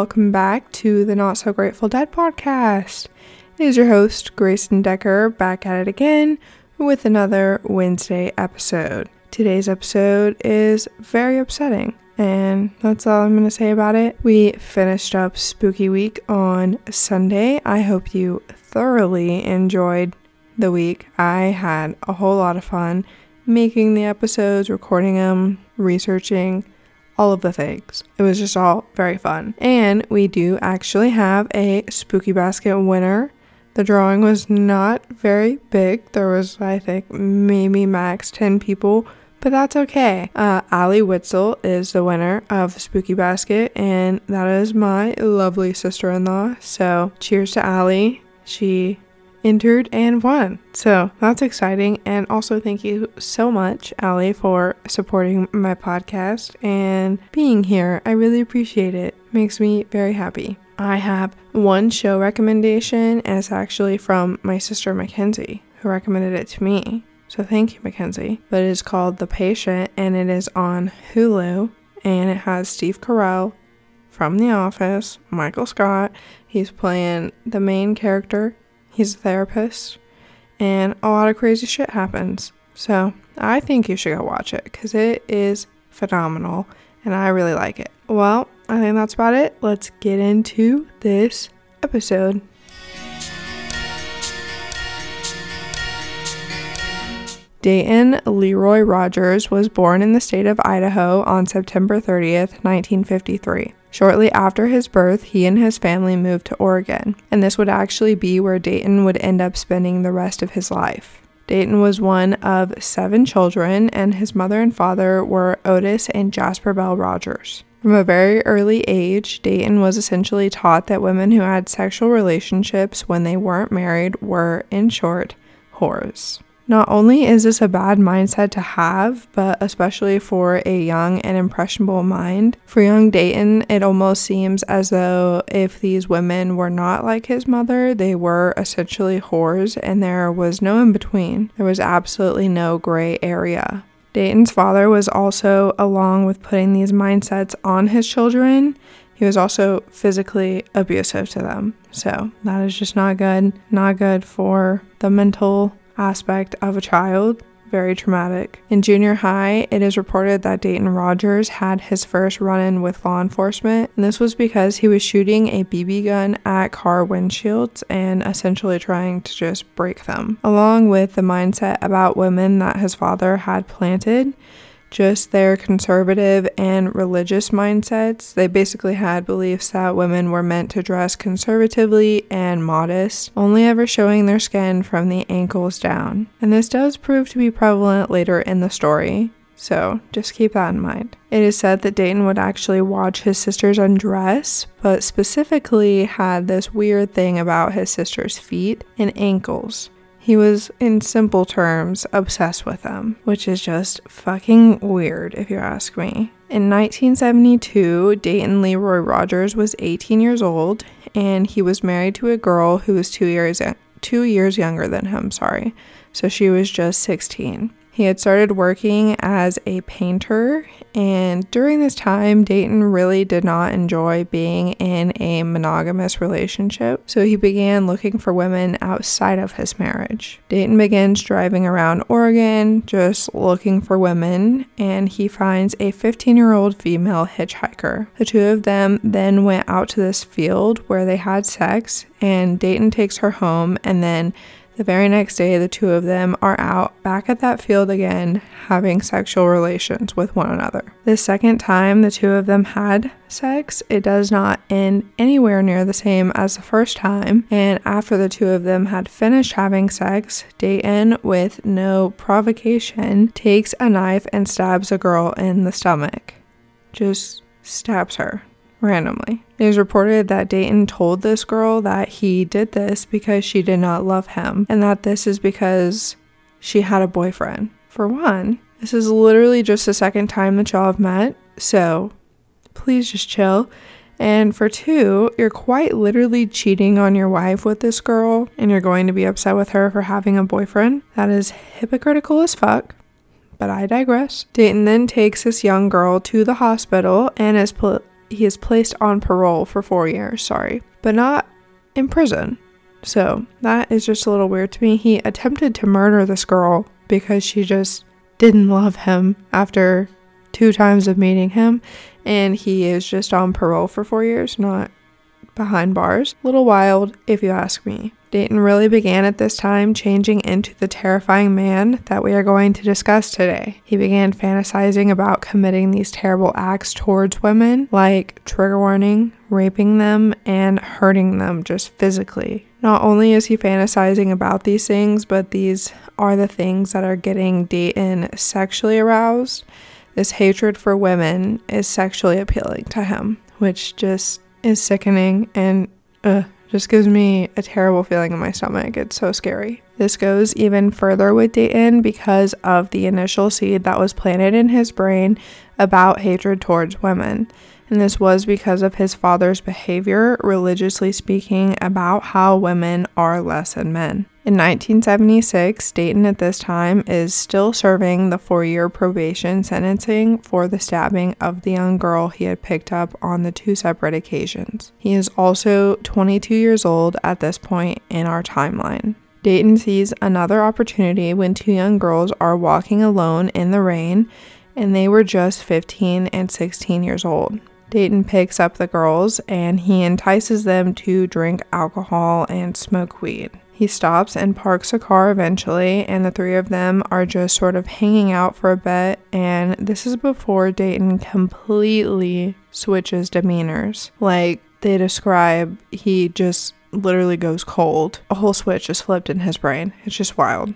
Welcome back to the Not So Grateful Dead podcast. It is your host, Grayson Decker, back at it again with another Wednesday episode. Today's episode is very upsetting, and that's all I'm going to say about it. We finished up Spooky Week on Sunday. I hope you thoroughly enjoyed the week. I had a whole lot of fun making the episodes, recording them, researching, all of the things. It was just all very fun. And we do actually have a spooky basket winner. The drawing was not very big. There was, I think, maybe max 10 people, but that's okay. Uh, Allie Witzel is the winner of Spooky Basket, and that is my lovely sister in law. So, cheers to Allie. She entered and won. So that's exciting. And also, thank you so much, Allie, for supporting my podcast and being here. I really appreciate it. Makes me very happy. I have one show recommendation, and it's actually from my sister Mackenzie, who recommended it to me. So thank you, Mackenzie. But it is called The Patient, and it is on Hulu, and it has Steve Carell from The Office, Michael Scott. He's playing the main character He's a therapist, and a lot of crazy shit happens. So I think you should go watch it because it is phenomenal and I really like it. Well, I think that's about it. Let's get into this episode. Dayton Leroy Rogers was born in the state of Idaho on September 30th, 1953. Shortly after his birth, he and his family moved to Oregon, and this would actually be where Dayton would end up spending the rest of his life. Dayton was one of seven children, and his mother and father were Otis and Jasper Bell Rogers. From a very early age, Dayton was essentially taught that women who had sexual relationships when they weren't married were, in short, whores. Not only is this a bad mindset to have, but especially for a young and impressionable mind, for young Dayton, it almost seems as though if these women were not like his mother, they were essentially whores and there was no in between. There was absolutely no gray area. Dayton's father was also, along with putting these mindsets on his children, he was also physically abusive to them. So that is just not good. Not good for the mental aspect of a child. Very traumatic. In junior high, it is reported that Dayton Rogers had his first run in with law enforcement, and this was because he was shooting a BB gun at car windshields and essentially trying to just break them. Along with the mindset about women that his father had planted, just their conservative and religious mindsets. They basically had beliefs that women were meant to dress conservatively and modest, only ever showing their skin from the ankles down. And this does prove to be prevalent later in the story. So just keep that in mind. It is said that Dayton would actually watch his sisters undress, but specifically had this weird thing about his sister's feet and ankles. He was, in simple terms, obsessed with them, which is just fucking weird if you ask me. In 1972, Dayton Leroy Rogers was 18 years old and he was married to a girl who was 2 years 2 years younger than him, sorry. So she was just 16. He had started working as a painter, and during this time, Dayton really did not enjoy being in a monogamous relationship, so he began looking for women outside of his marriage. Dayton begins driving around Oregon, just looking for women, and he finds a 15 year old female hitchhiker. The two of them then went out to this field where they had sex, and Dayton takes her home and then the very next day, the two of them are out back at that field again, having sexual relations with one another. The second time the two of them had sex, it does not end anywhere near the same as the first time. And after the two of them had finished having sex, Dayton, with no provocation, takes a knife and stabs a girl in the stomach. Just stabs her randomly. It is reported that Dayton told this girl that he did this because she did not love him, and that this is because she had a boyfriend. For one, this is literally just the second time that y'all have met, so please just chill. And for two, you're quite literally cheating on your wife with this girl, and you're going to be upset with her for having a boyfriend. That is hypocritical as fuck but I digress. Dayton then takes this young girl to the hospital and is put he is placed on parole for four years, sorry, but not in prison. So that is just a little weird to me. He attempted to murder this girl because she just didn't love him after two times of meeting him, and he is just on parole for four years, not behind bars. Little wild, if you ask me. Dayton really began at this time changing into the terrifying man that we are going to discuss today. He began fantasizing about committing these terrible acts towards women, like trigger warning, raping them, and hurting them just physically. Not only is he fantasizing about these things, but these are the things that are getting Dayton sexually aroused. This hatred for women is sexually appealing to him, which just is sickening and uh, just gives me a terrible feeling in my stomach. It's so scary. This goes even further with Dayton because of the initial seed that was planted in his brain about hatred towards women. And this was because of his father's behavior, religiously speaking, about how women are less than men. In 1976, Dayton at this time is still serving the four year probation sentencing for the stabbing of the young girl he had picked up on the two separate occasions. He is also 22 years old at this point in our timeline. Dayton sees another opportunity when two young girls are walking alone in the rain, and they were just 15 and 16 years old. Dayton picks up the girls and he entices them to drink alcohol and smoke weed. He stops and parks a car eventually, and the three of them are just sort of hanging out for a bit. And this is before Dayton completely switches demeanors. Like they describe, he just literally goes cold. A whole switch is flipped in his brain. It's just wild.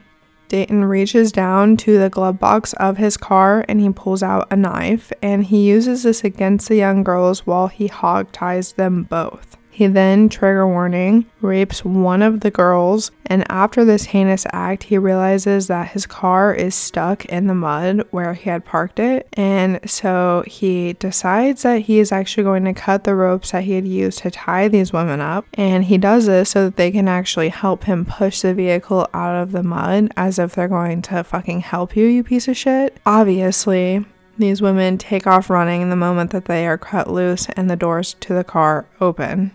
Dayton reaches down to the glove box of his car and he pulls out a knife and he uses this against the young girls while he hog ties them both. He then, trigger warning, rapes one of the girls, and after this heinous act, he realizes that his car is stuck in the mud where he had parked it, and so he decides that he is actually going to cut the ropes that he had used to tie these women up, and he does this so that they can actually help him push the vehicle out of the mud as if they're going to fucking help you, you piece of shit. Obviously, these women take off running the moment that they are cut loose and the doors to the car open.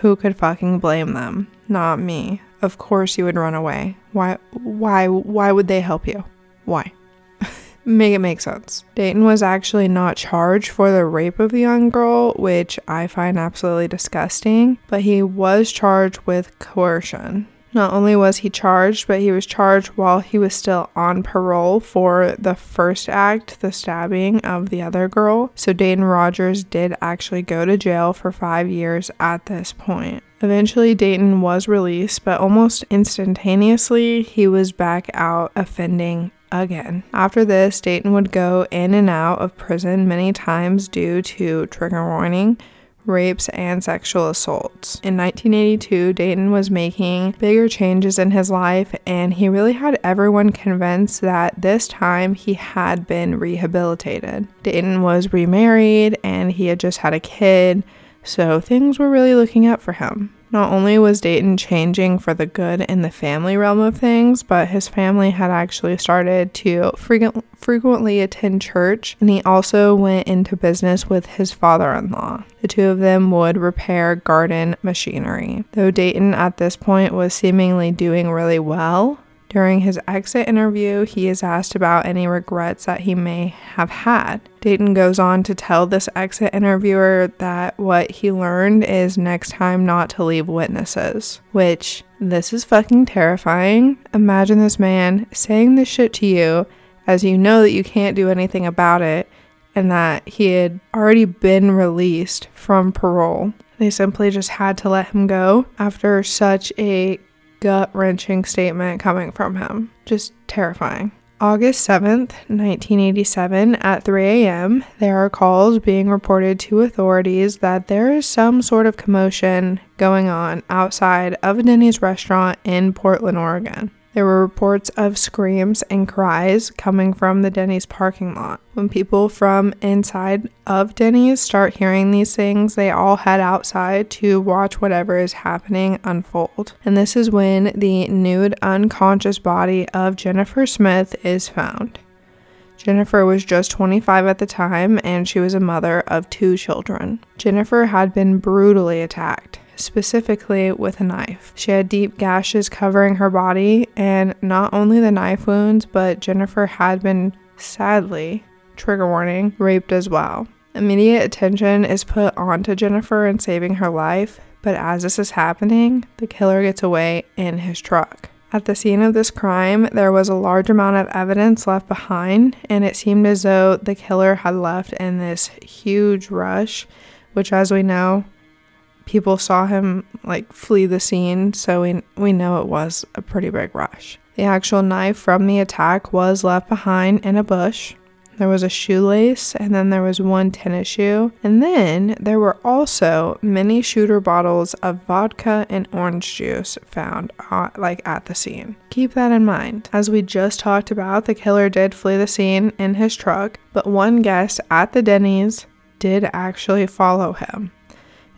Who could fucking blame them? Not me. Of course you would run away. Why why why would they help you? Why? make it make sense. Dayton was actually not charged for the rape of the young girl, which I find absolutely disgusting, but he was charged with coercion. Not only was he charged, but he was charged while he was still on parole for the first act, the stabbing of the other girl. So Dayton Rogers did actually go to jail for five years at this point. Eventually, Dayton was released, but almost instantaneously, he was back out offending again. After this, Dayton would go in and out of prison many times due to trigger warning rapes, and sexual assaults. In 1982, Dayton was making bigger changes in his life, and he really had everyone convinced that this time he had been rehabilitated. Dayton was remarried and he had just had a kid, so things were really looking up for him. Not only was Dayton changing for the good in the family realm of things, but his family had actually started to frequent, frequently attend church, and he also went into business with his father in law. The two of them would repair garden machinery. Though Dayton at this point was seemingly doing really well, during his exit interview, he is asked about any regrets that he may have had. Dayton goes on to tell this exit interviewer that what he learned is next time not to leave witnesses, which this is fucking terrifying. Imagine this man saying this shit to you as you know that you can't do anything about it and that he had already been released from parole. They simply just had to let him go after such a gut wrenching statement coming from him. Just terrifying. August 7th, 1987, at 3 a.m., there are calls being reported to authorities that there is some sort of commotion going on outside of Denny's restaurant in Portland, Oregon. There were reports of screams and cries coming from the Denny's parking lot. When people from inside of Denny's start hearing these things, they all head outside to watch whatever is happening unfold. And this is when the nude, unconscious body of Jennifer Smith is found. Jennifer was just 25 at the time and she was a mother of two children. Jennifer had been brutally attacked, specifically with a knife. She had deep gashes covering her body, and not only the knife wounds, but Jennifer had been sadly, trigger warning, raped as well. Immediate attention is put onto Jennifer and saving her life, but as this is happening, the killer gets away in his truck. At the scene of this crime, there was a large amount of evidence left behind, and it seemed as though the killer had left in this huge rush, which, as we know, people saw him like flee the scene, so we, we know it was a pretty big rush. The actual knife from the attack was left behind in a bush, there was a shoelace, and then there was one tennis shoe. And then there were also many shooter bottles of vodka and orange juice found uh, like at the scene. Keep that in mind. As we just talked about, the killer did flee the scene in his truck, but one guest at the Denny's did actually follow him.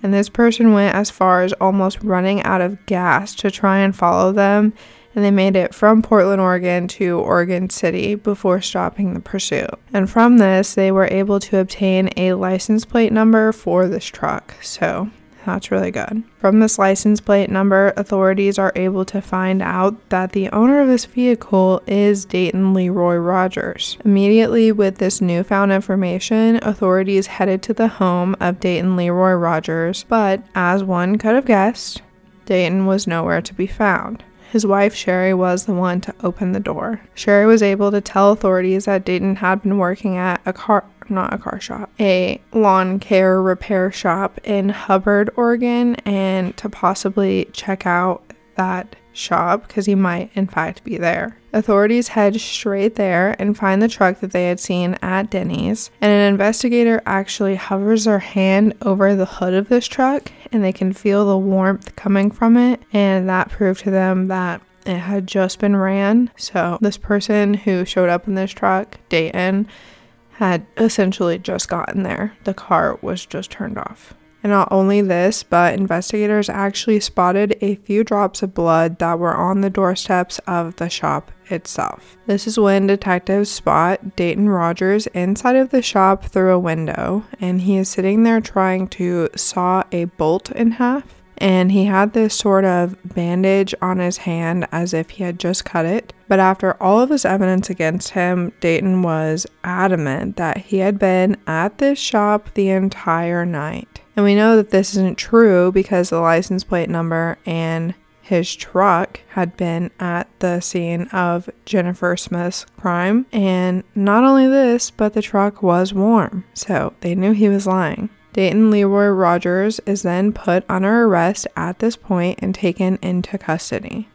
And this person went as far as almost running out of gas to try and follow them and they made it from Portland, Oregon to Oregon City before stopping the pursuit. And from this, they were able to obtain a license plate number for this truck. So that's really good. From this license plate number, authorities are able to find out that the owner of this vehicle is Dayton Leroy Rogers. Immediately, with this newfound information, authorities headed to the home of Dayton Leroy Rogers, but as one could have guessed, Dayton was nowhere to be found. His wife, Sherry, was the one to open the door. Sherry was able to tell authorities that Dayton had been working at a car not a car shop, a lawn care repair shop in Hubbard, Oregon, and to possibly check out that shop because he might, in fact, be there. Authorities head straight there and find the truck that they had seen at Denny's, and an investigator actually hovers their hand over the hood of this truck and they can feel the warmth coming from it, and that proved to them that it had just been ran. So, this person who showed up in this truck, Dayton, had essentially just gotten there. The car was just turned off. And not only this, but investigators actually spotted a few drops of blood that were on the doorsteps of the shop itself. This is when detectives spot Dayton Rogers inside of the shop through a window, and he is sitting there trying to saw a bolt in half. And he had this sort of bandage on his hand as if he had just cut it. But after all of this evidence against him, Dayton was adamant that he had been at this shop the entire night. And we know that this isn't true because the license plate number and his truck had been at the scene of Jennifer Smith's crime. And not only this, but the truck was warm. So they knew he was lying. Dayton Leroy Rogers is then put under arrest at this point and taken into custody.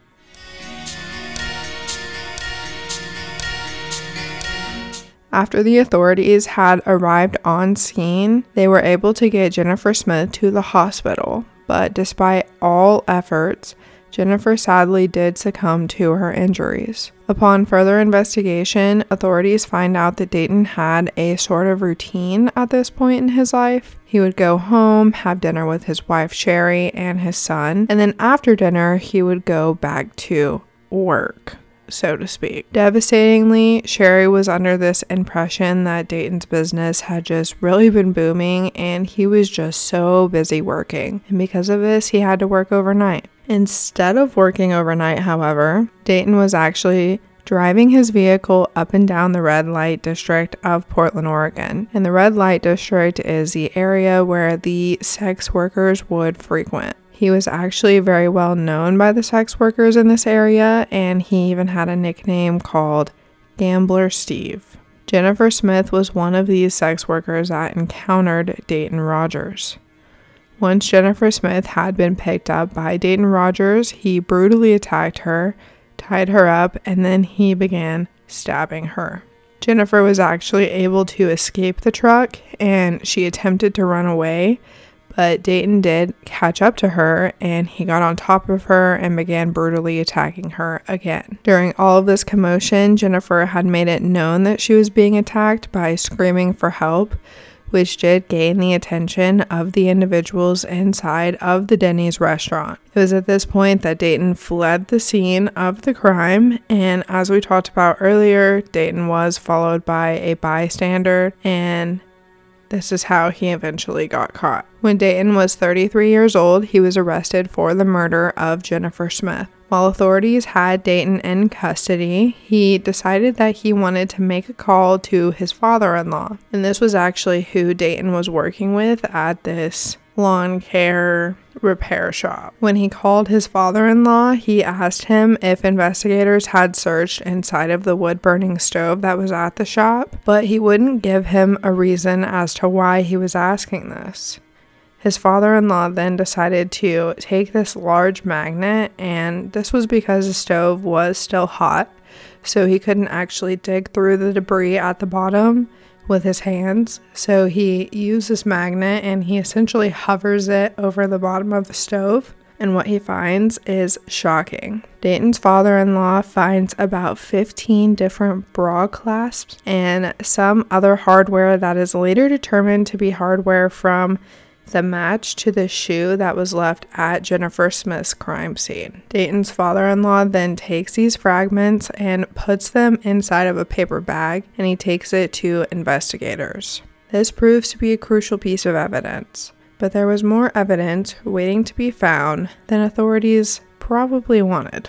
After the authorities had arrived on scene, they were able to get Jennifer Smith to the hospital, but despite all efforts, Jennifer sadly did succumb to her injuries. Upon further investigation, authorities find out that Dayton had a sort of routine at this point in his life. He would go home, have dinner with his wife Sherry and his son, and then after dinner, he would go back to work so to speak. Devastatingly, Sherry was under this impression that Dayton's business had just really been booming and he was just so busy working. And because of this, he had to work overnight. Instead of working overnight, however, Dayton was actually driving his vehicle up and down the red light district of Portland, Oregon. And the red light district is the area where the sex workers would frequent. He was actually very well known by the sex workers in this area, and he even had a nickname called Gambler Steve. Jennifer Smith was one of these sex workers that encountered Dayton Rogers. Once Jennifer Smith had been picked up by Dayton Rogers, he brutally attacked her, tied her up, and then he began stabbing her. Jennifer was actually able to escape the truck and she attempted to run away, but Dayton did catch up to her and he got on top of her and began brutally attacking her again. During all of this commotion, Jennifer had made it known that she was being attacked by screaming for help, which did gain the attention of the individuals inside of the Denny's restaurant. It was at this point that Dayton fled the scene of the crime, and as we talked about earlier, Dayton was followed by a bystander, and this is how he eventually got caught. When Dayton was 33 years old, he was arrested for the murder of Jennifer Smith. While authorities had Dayton in custody, he decided that he wanted to make a call to his father in law. And this was actually who Dayton was working with at this lawn care repair shop. When he called his father in law, he asked him if investigators had searched inside of the wood burning stove that was at the shop, but he wouldn't give him a reason as to why he was asking this. His father in law then decided to take this large magnet, and this was because the stove was still hot, so he couldn't actually dig through the debris at the bottom with his hands. So he uses magnet and he essentially hovers it over the bottom of the stove. And what he finds is shocking. Dayton's father in law finds about 15 different bra clasps and some other hardware that is later determined to be hardware from the match to the shoe that was left at Jennifer Smith's crime scene. Dayton's father in law then takes these fragments and puts them inside of a paper bag and he takes it to investigators. This proves to be a crucial piece of evidence, but there was more evidence waiting to be found than authorities probably wanted.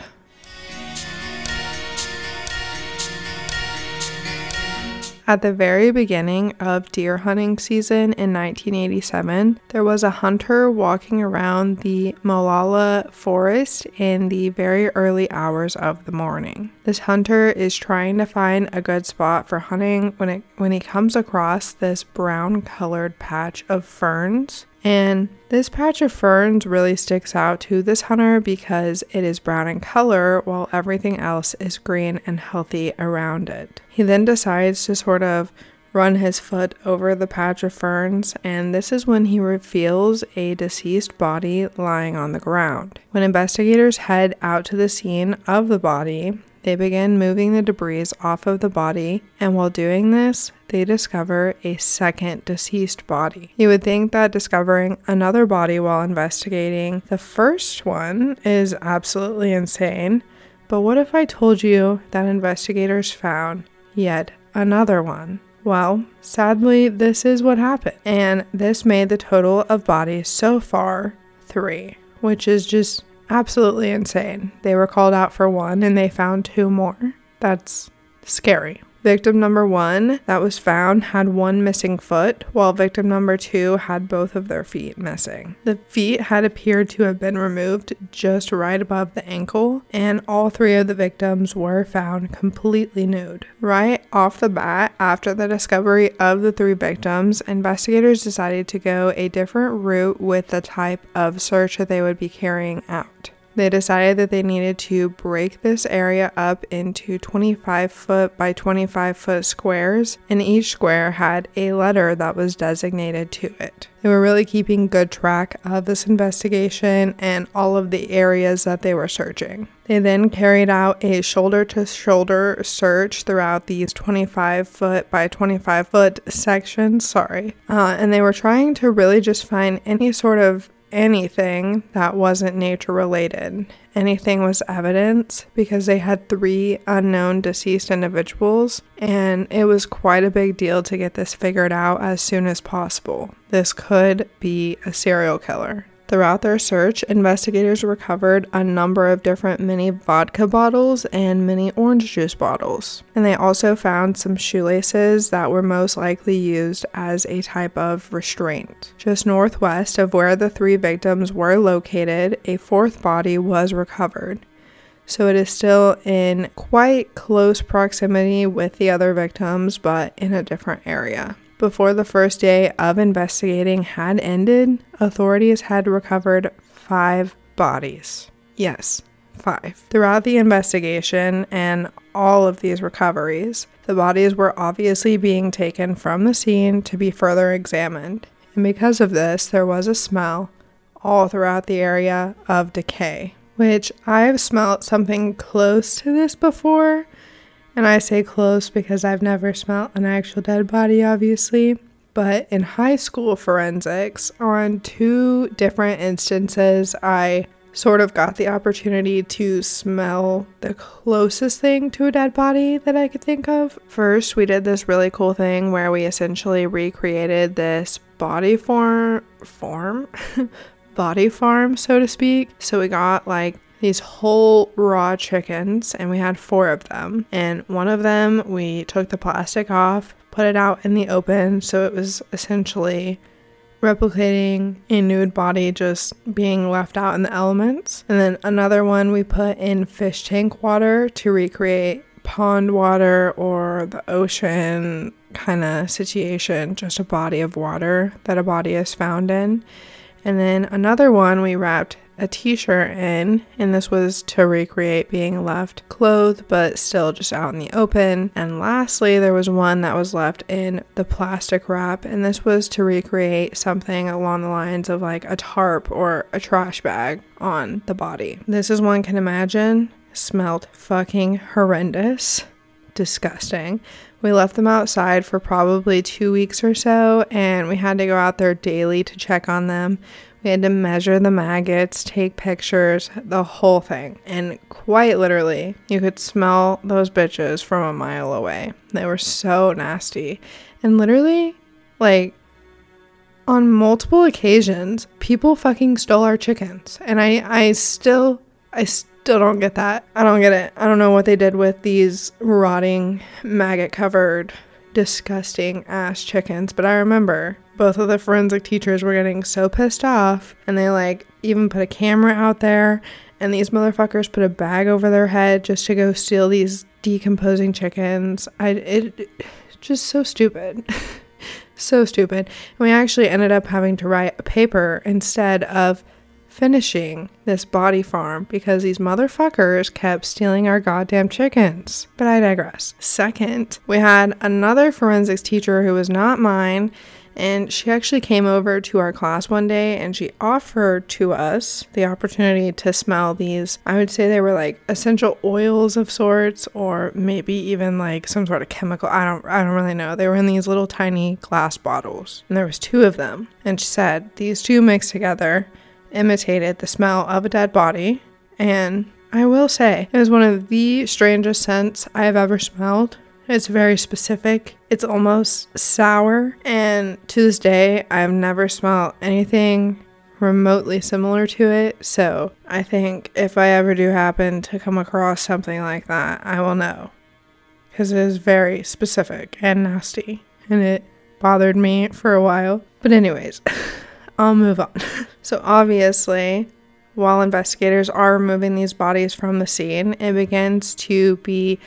At the very beginning of deer hunting season in 1987, there was a hunter walking around the Molalla forest in the very early hours of the morning. This hunter is trying to find a good spot for hunting when it when he comes across this brown colored patch of ferns and this patch of ferns really sticks out to this hunter because it is brown in color while everything else is green and healthy around it. He then decides to sort of run his foot over the patch of ferns, and this is when he reveals a deceased body lying on the ground. When investigators head out to the scene of the body, they begin moving the debris off of the body, and while doing this, they discover a second deceased body. You would think that discovering another body while investigating the first one is absolutely insane, but what if I told you that investigators found yet another one? Well, sadly, this is what happened, and this made the total of bodies so far three, which is just absolutely insane. They were called out for one and they found two more. That's scary. Victim number one that was found had one missing foot, while victim number two had both of their feet missing. The feet had appeared to have been removed just right above the ankle, and all three of the victims were found completely nude. Right off the bat, after the discovery of the three victims, investigators decided to go a different route with the type of search that they would be carrying out. They decided that they needed to break this area up into 25 foot by 25 foot squares, and each square had a letter that was designated to it. They were really keeping good track of this investigation and all of the areas that they were searching. They then carried out a shoulder to shoulder search throughout these 25 foot by 25 foot sections, sorry. Uh, and they were trying to really just find any sort of anything that wasn't nature related. Anything was evidence because they had three unknown deceased individuals, and it was quite a big deal to get this figured out as soon as possible. This could be a serial killer. Throughout their search, investigators recovered a number of different mini vodka bottles and mini orange juice bottles. And they also found some shoelaces that were most likely used as a type of restraint. Just northwest of where the three victims were located, a fourth body was recovered. So it is still in quite close proximity with the other victims, but in a different area. Before the first day of investigating had ended, authorities had recovered five bodies. Yes, five. Throughout the investigation and all of these recoveries, the bodies were obviously being taken from the scene to be further examined. And because of this, there was a smell all throughout the area of decay, which I've smelt something close to this before and I say close because I've never smelt an actual dead body, obviously. But in high school forensics, on two different instances, I sort of got the opportunity to smell the closest thing to a dead body that I could think of. First, we did this really cool thing where we essentially recreated this body form form body farm, so to speak. So we got like these whole raw chickens and we had four of them. And one of them we took the plastic off, put it out in the open, so it was essentially replicating a nude body just being left out in the elements. And then another one we put in fish tank water to recreate pond water or the ocean kind of situation, just a body of water that a body is found in. And then another one we wrapped a t shirt in, and this was to recreate being left clothed but still just out in the open. And lastly, there was one that was left in the plastic wrap, and this was to recreate something along the lines of like a tarp or a trash bag on the body. This, as one can imagine, smelled fucking horrendous. Disgusting. We left them outside for probably two weeks or so, and we had to go out there daily to check on them. We had to measure the maggots, take pictures, the whole thing. And quite literally, you could smell those bitches from a mile away. They were so nasty. And literally, like, on multiple occasions, people fucking stole our chickens. And I, I still, I still don't get that. I don't get it. I don't know what they did with these rotting, maggot covered, disgusting ass chickens. But I remember both of the forensic teachers were getting so pissed off and they like even put a camera out there and these motherfuckers put a bag over their head just to go steal these decomposing chickens. I it just so stupid. so stupid. And we actually ended up having to write a paper instead of finishing this body farm because these motherfuckers kept stealing our goddamn chickens. But I digress. Second, we had another forensics teacher who was not mine and she actually came over to our class one day and she offered to us the opportunity to smell these. I would say they were like essential oils of sorts or maybe even like some sort of chemical. I don't I don't really know. They were in these little tiny glass bottles. And there was two of them. And she said these two mixed together imitated the smell of a dead body and I will say, it was one of the strangest scents I have ever smelled. It's very specific. It's almost sour. And to this day, I've never smelled anything remotely similar to it. So I think if I ever do happen to come across something like that, I will know. Because it is very specific and nasty. And it bothered me for a while. But, anyways, I'll move on. so, obviously, while investigators are removing these bodies from the scene, it begins to be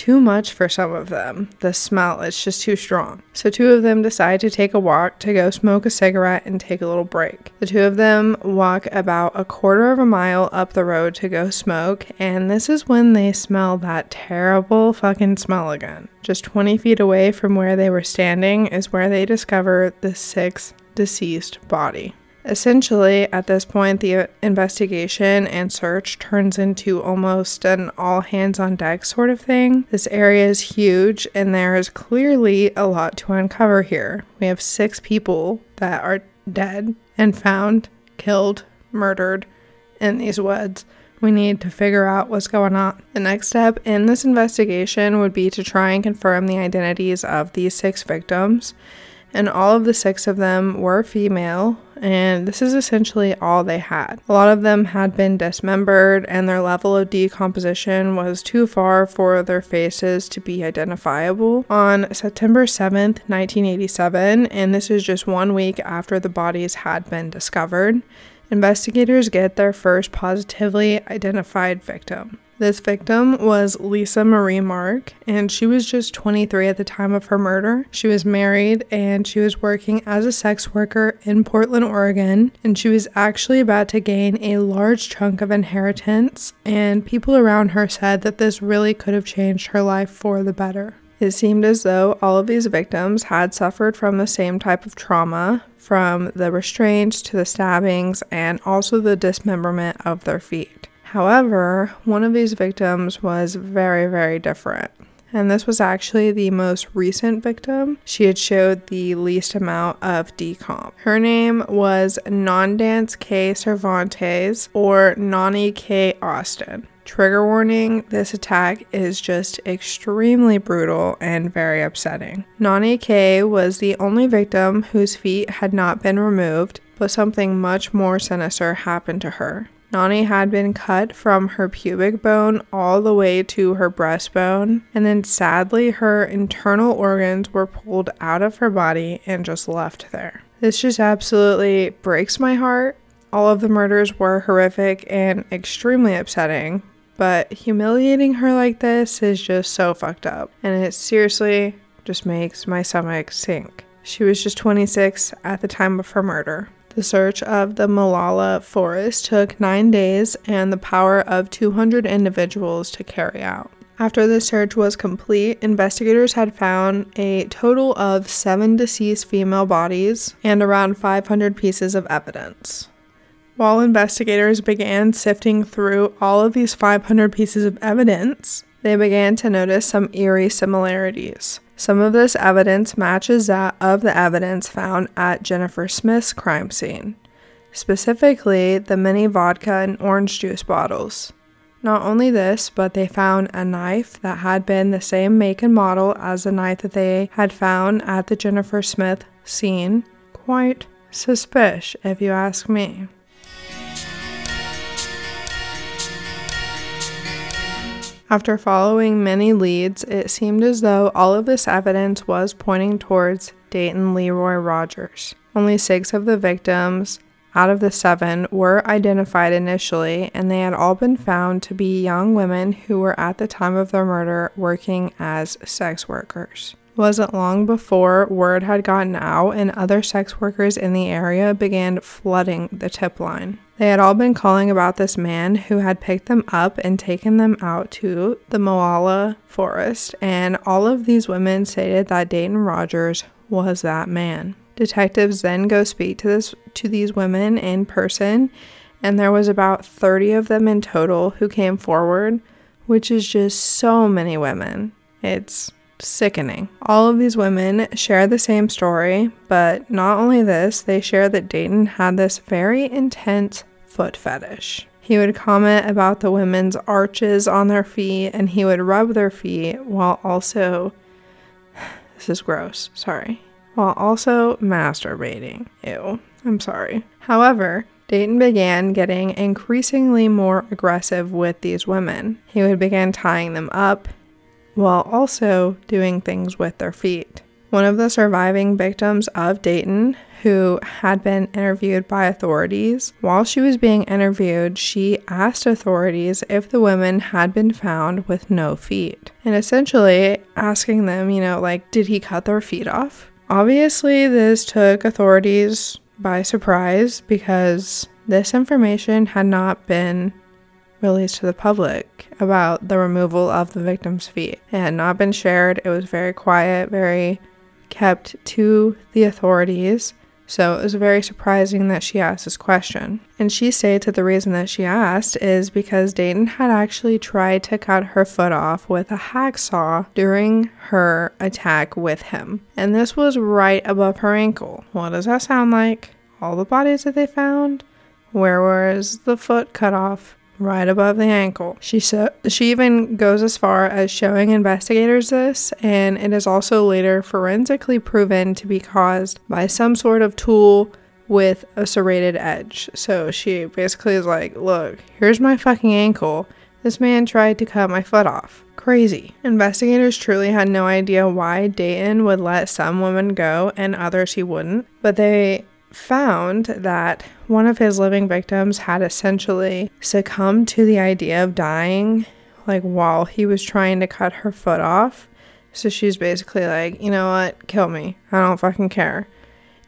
too much for some of them. The smell is just too strong. So, two of them decide to take a walk to go smoke a cigarette and take a little break. The two of them walk about a quarter of a mile up the road to go smoke, and this is when they smell that terrible fucking smell again. Just 20 feet away from where they were standing is where they discover the sixth deceased body. Essentially, at this point, the investigation and search turns into almost an all hands on deck sort of thing. This area is huge, and there is clearly a lot to uncover here. We have six people that are dead and found, killed, murdered in these woods. We need to figure out what's going on. The next step in this investigation would be to try and confirm the identities of these six victims and all of the six of them were female, and this is essentially all they had. A lot of them had been dismembered, and their level of decomposition was too far for their faces to be identifiable. On September 7th, 1987, and this is just one week after the bodies had been discovered, investigators get their first positively identified victim. This victim was Lisa Marie Mock, and she was just 23 at the time of her murder. She was married and she was working as a sex worker in Portland, Oregon, and she was actually about to gain a large chunk of inheritance. And people around her said that this really could have changed her life for the better. It seemed as though all of these victims had suffered from the same type of trauma, from the restraints to the stabbings, and also the dismemberment of their feet. However, one of these victims was very, very different. and this was actually the most recent victim. She had showed the least amount of decomp. Her name was Nondace K. Cervantes or Nani K. Austin. Trigger warning this attack is just extremely brutal and very upsetting. Nani K was the only victim whose feet had not been removed, but something much more sinister happened to her. Nani had been cut from her pubic bone all the way to her breastbone, and then sadly, her internal organs were pulled out of her body and just left there. This just absolutely breaks my heart. All of the murders were horrific and extremely upsetting, but humiliating her like this is just so fucked up. And it seriously just makes my stomach sink. She was just 26 at the time of her murder. The search of the Molalla forest took nine days and the power of 200 individuals to carry out. After the search was complete, investigators had found a total of seven deceased female bodies and around 500 pieces of evidence. While investigators began sifting through all of these 500 pieces of evidence, they began to notice some eerie similarities. Some of this evidence matches that of the evidence found at Jennifer Smith's crime scene, specifically the mini vodka and orange juice bottles. Not only this, but they found a knife that had been the same make and model as the knife that they had found at the Jennifer Smith scene. Quite suspicious, if you ask me. After following many leads, it seemed as though all of this evidence was pointing towards Dayton Leroy Rogers. Only six of the victims out of the seven were identified initially, and they had all been found to be young women who were at the time of their murder working as sex workers. It wasn't long before word had gotten out, and other sex workers in the area began flooding the tip line. They had all been calling about this man who had picked them up and taken them out to the Molalla forest, and all of these women stated that Dayton Rogers was that man. Detectives then go speak to this to these women in person, and there was about 30 of them in total who came forward, which is just so many women. It's sickening. All of these women share the same story, but not only this, they share that Dayton had this very intense foot fetish. He would comment about the women's arches on their feet and he would rub their feet while also, this is gross, sorry, while also masturbating. Ew, I'm sorry. However, Dayton began getting increasingly more aggressive with these women. He would begin tying them up while also doing things with their feet. One of the surviving victims of Dayton who had been interviewed by authorities. While she was being interviewed, she asked authorities if the women had been found with no feet, and essentially asking them, you know, like, did he cut their feet off? Obviously, this took authorities by surprise because this information had not been released to the public about the removal of the victim's feet. It had not been shared. It was very quiet, very kept to the authorities. So it was very surprising that she asked this question. And she stated that the reason that she asked is because Dayton had actually tried to cut her foot off with a hacksaw during her attack with him. And this was right above her ankle. What does that sound like? All the bodies that they found? Where was the foot cut off? Right above the ankle. She so she even goes as far as showing investigators this, and it is also later forensically proven to be caused by some sort of tool with a serrated edge. So she basically is like, "Look, here's my fucking ankle. This man tried to cut my foot off." Crazy. Investigators truly had no idea why Dayton would let some women go and others he wouldn't, but they found that one of his living victims had essentially succumbed to the idea of dying like while he was trying to cut her foot off. So she's basically like, you know what, kill me. I don't fucking care.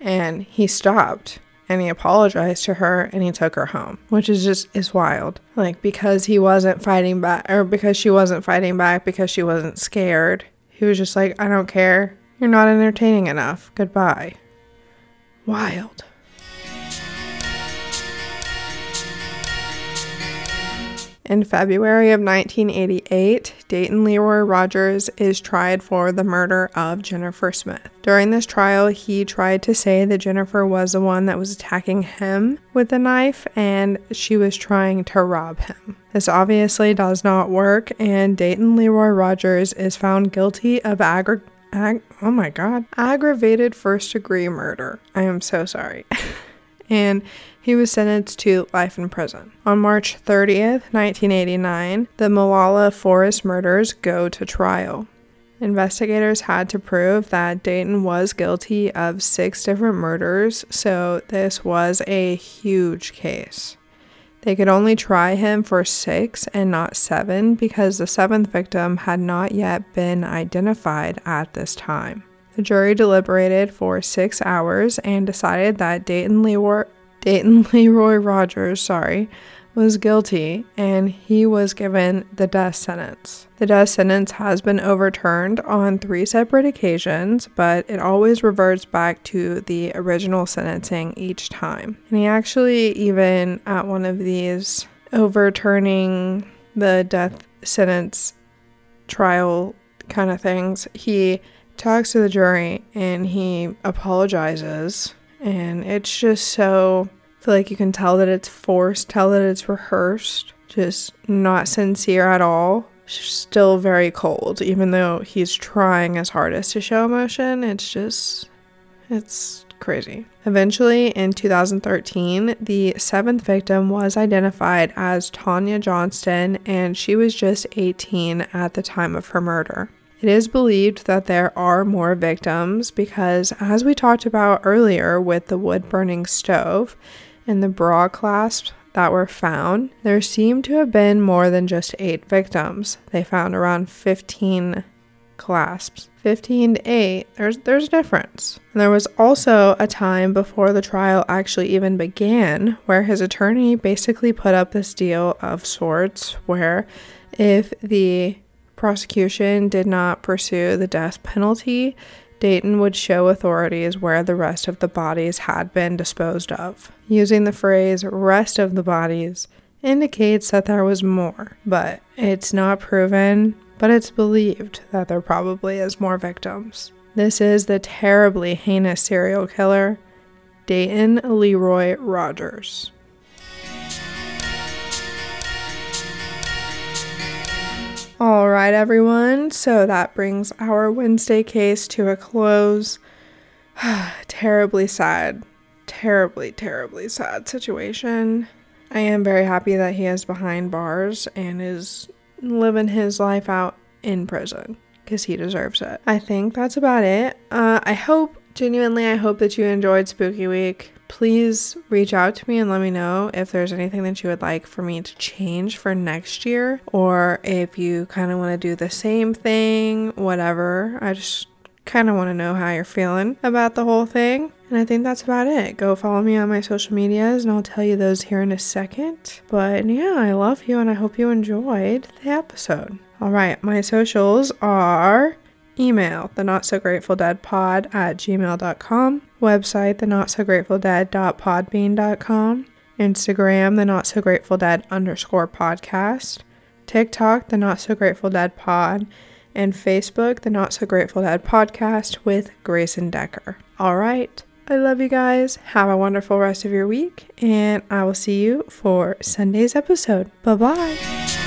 And he stopped and he apologized to her and he took her home, which is just is wild. Like because he wasn't fighting back or because she wasn't fighting back because she wasn't scared. He was just like, I don't care. You're not entertaining enough. Goodbye. Wild. In February of 1988, Dayton Leroy Rogers is tried for the murder of Jennifer Smith. During this trial, he tried to say that Jennifer was the one that was attacking him with a knife and she was trying to rob him. This obviously does not work, and Dayton Leroy Rogers is found guilty of aggra- ag- oh my god, aggravated first degree murder. I am so sorry. and he was sentenced to life in prison. On March 30th, 1989, the Molalla Forest murders go to trial. Investigators had to prove that Dayton was guilty of six different murders, so this was a huge case. They could only try him for six and not seven because the seventh victim had not yet been identified at this time. The jury deliberated for six hours and decided that Dayton Leroy, Dayton Leroy Rogers, sorry, was guilty and he was given the death sentence. The death sentence has been overturned on three separate occasions, but it always reverts back to the original sentencing each time. And he actually, even at one of these overturning the death sentence trial kind of things, he talks to the jury and he apologizes and it's just so feel like you can tell that it's forced, tell that it's rehearsed, just not sincere at all. Still very cold, even though he's trying his hardest to show emotion. It's just, it's crazy. Eventually, in 2013, the seventh victim was identified as Tanya Johnston, and she was just 18 at the time of her murder. It is believed that there are more victims because, as we talked about earlier with the wood burning stove and the bra clasps that were found, there seemed to have been more than just eight victims. They found around 15 clasps. 15 to 8, there's, there's a difference. And there was also a time before the trial actually even began where his attorney basically put up this deal of sorts where if the prosecution did not pursue the death penalty, Dayton would show authorities where the rest of the bodies had been disposed of. Using the phrase rest of the bodies indicates that there was more, but it's not proven, but it's believed that there probably is more victims. This is the terribly heinous serial killer, Dayton Leroy Rogers. All right, everyone. So that brings our Wednesday case to a close. terribly sad. Terribly, terribly sad situation. I am very happy that he is behind bars and is living his life out in prison because he deserves it. I think that's about it. Uh, I hope, genuinely, I hope that you enjoyed Spooky Week please reach out to me and let me know if there's anything that you would like for me to change for next year or if you kind of want to do the same thing, whatever. I just kind of want to know how you're feeling about the whole thing. And I think that's about it. Go follow me on my social medias and I'll tell you those here in a second. But yeah, I love you and I hope you enjoyed the episode. All right, my socials are email the not so grateful dead pod at gmail.com website the not so grateful dead.podbean.com instagram the not so grateful dead underscore podcast tiktok the not so grateful dead pod and facebook the not so grateful dead podcast with grayson decker. All right. I love you guys. Have a wonderful rest of your week and i will see you for sunday's episode. Bye bye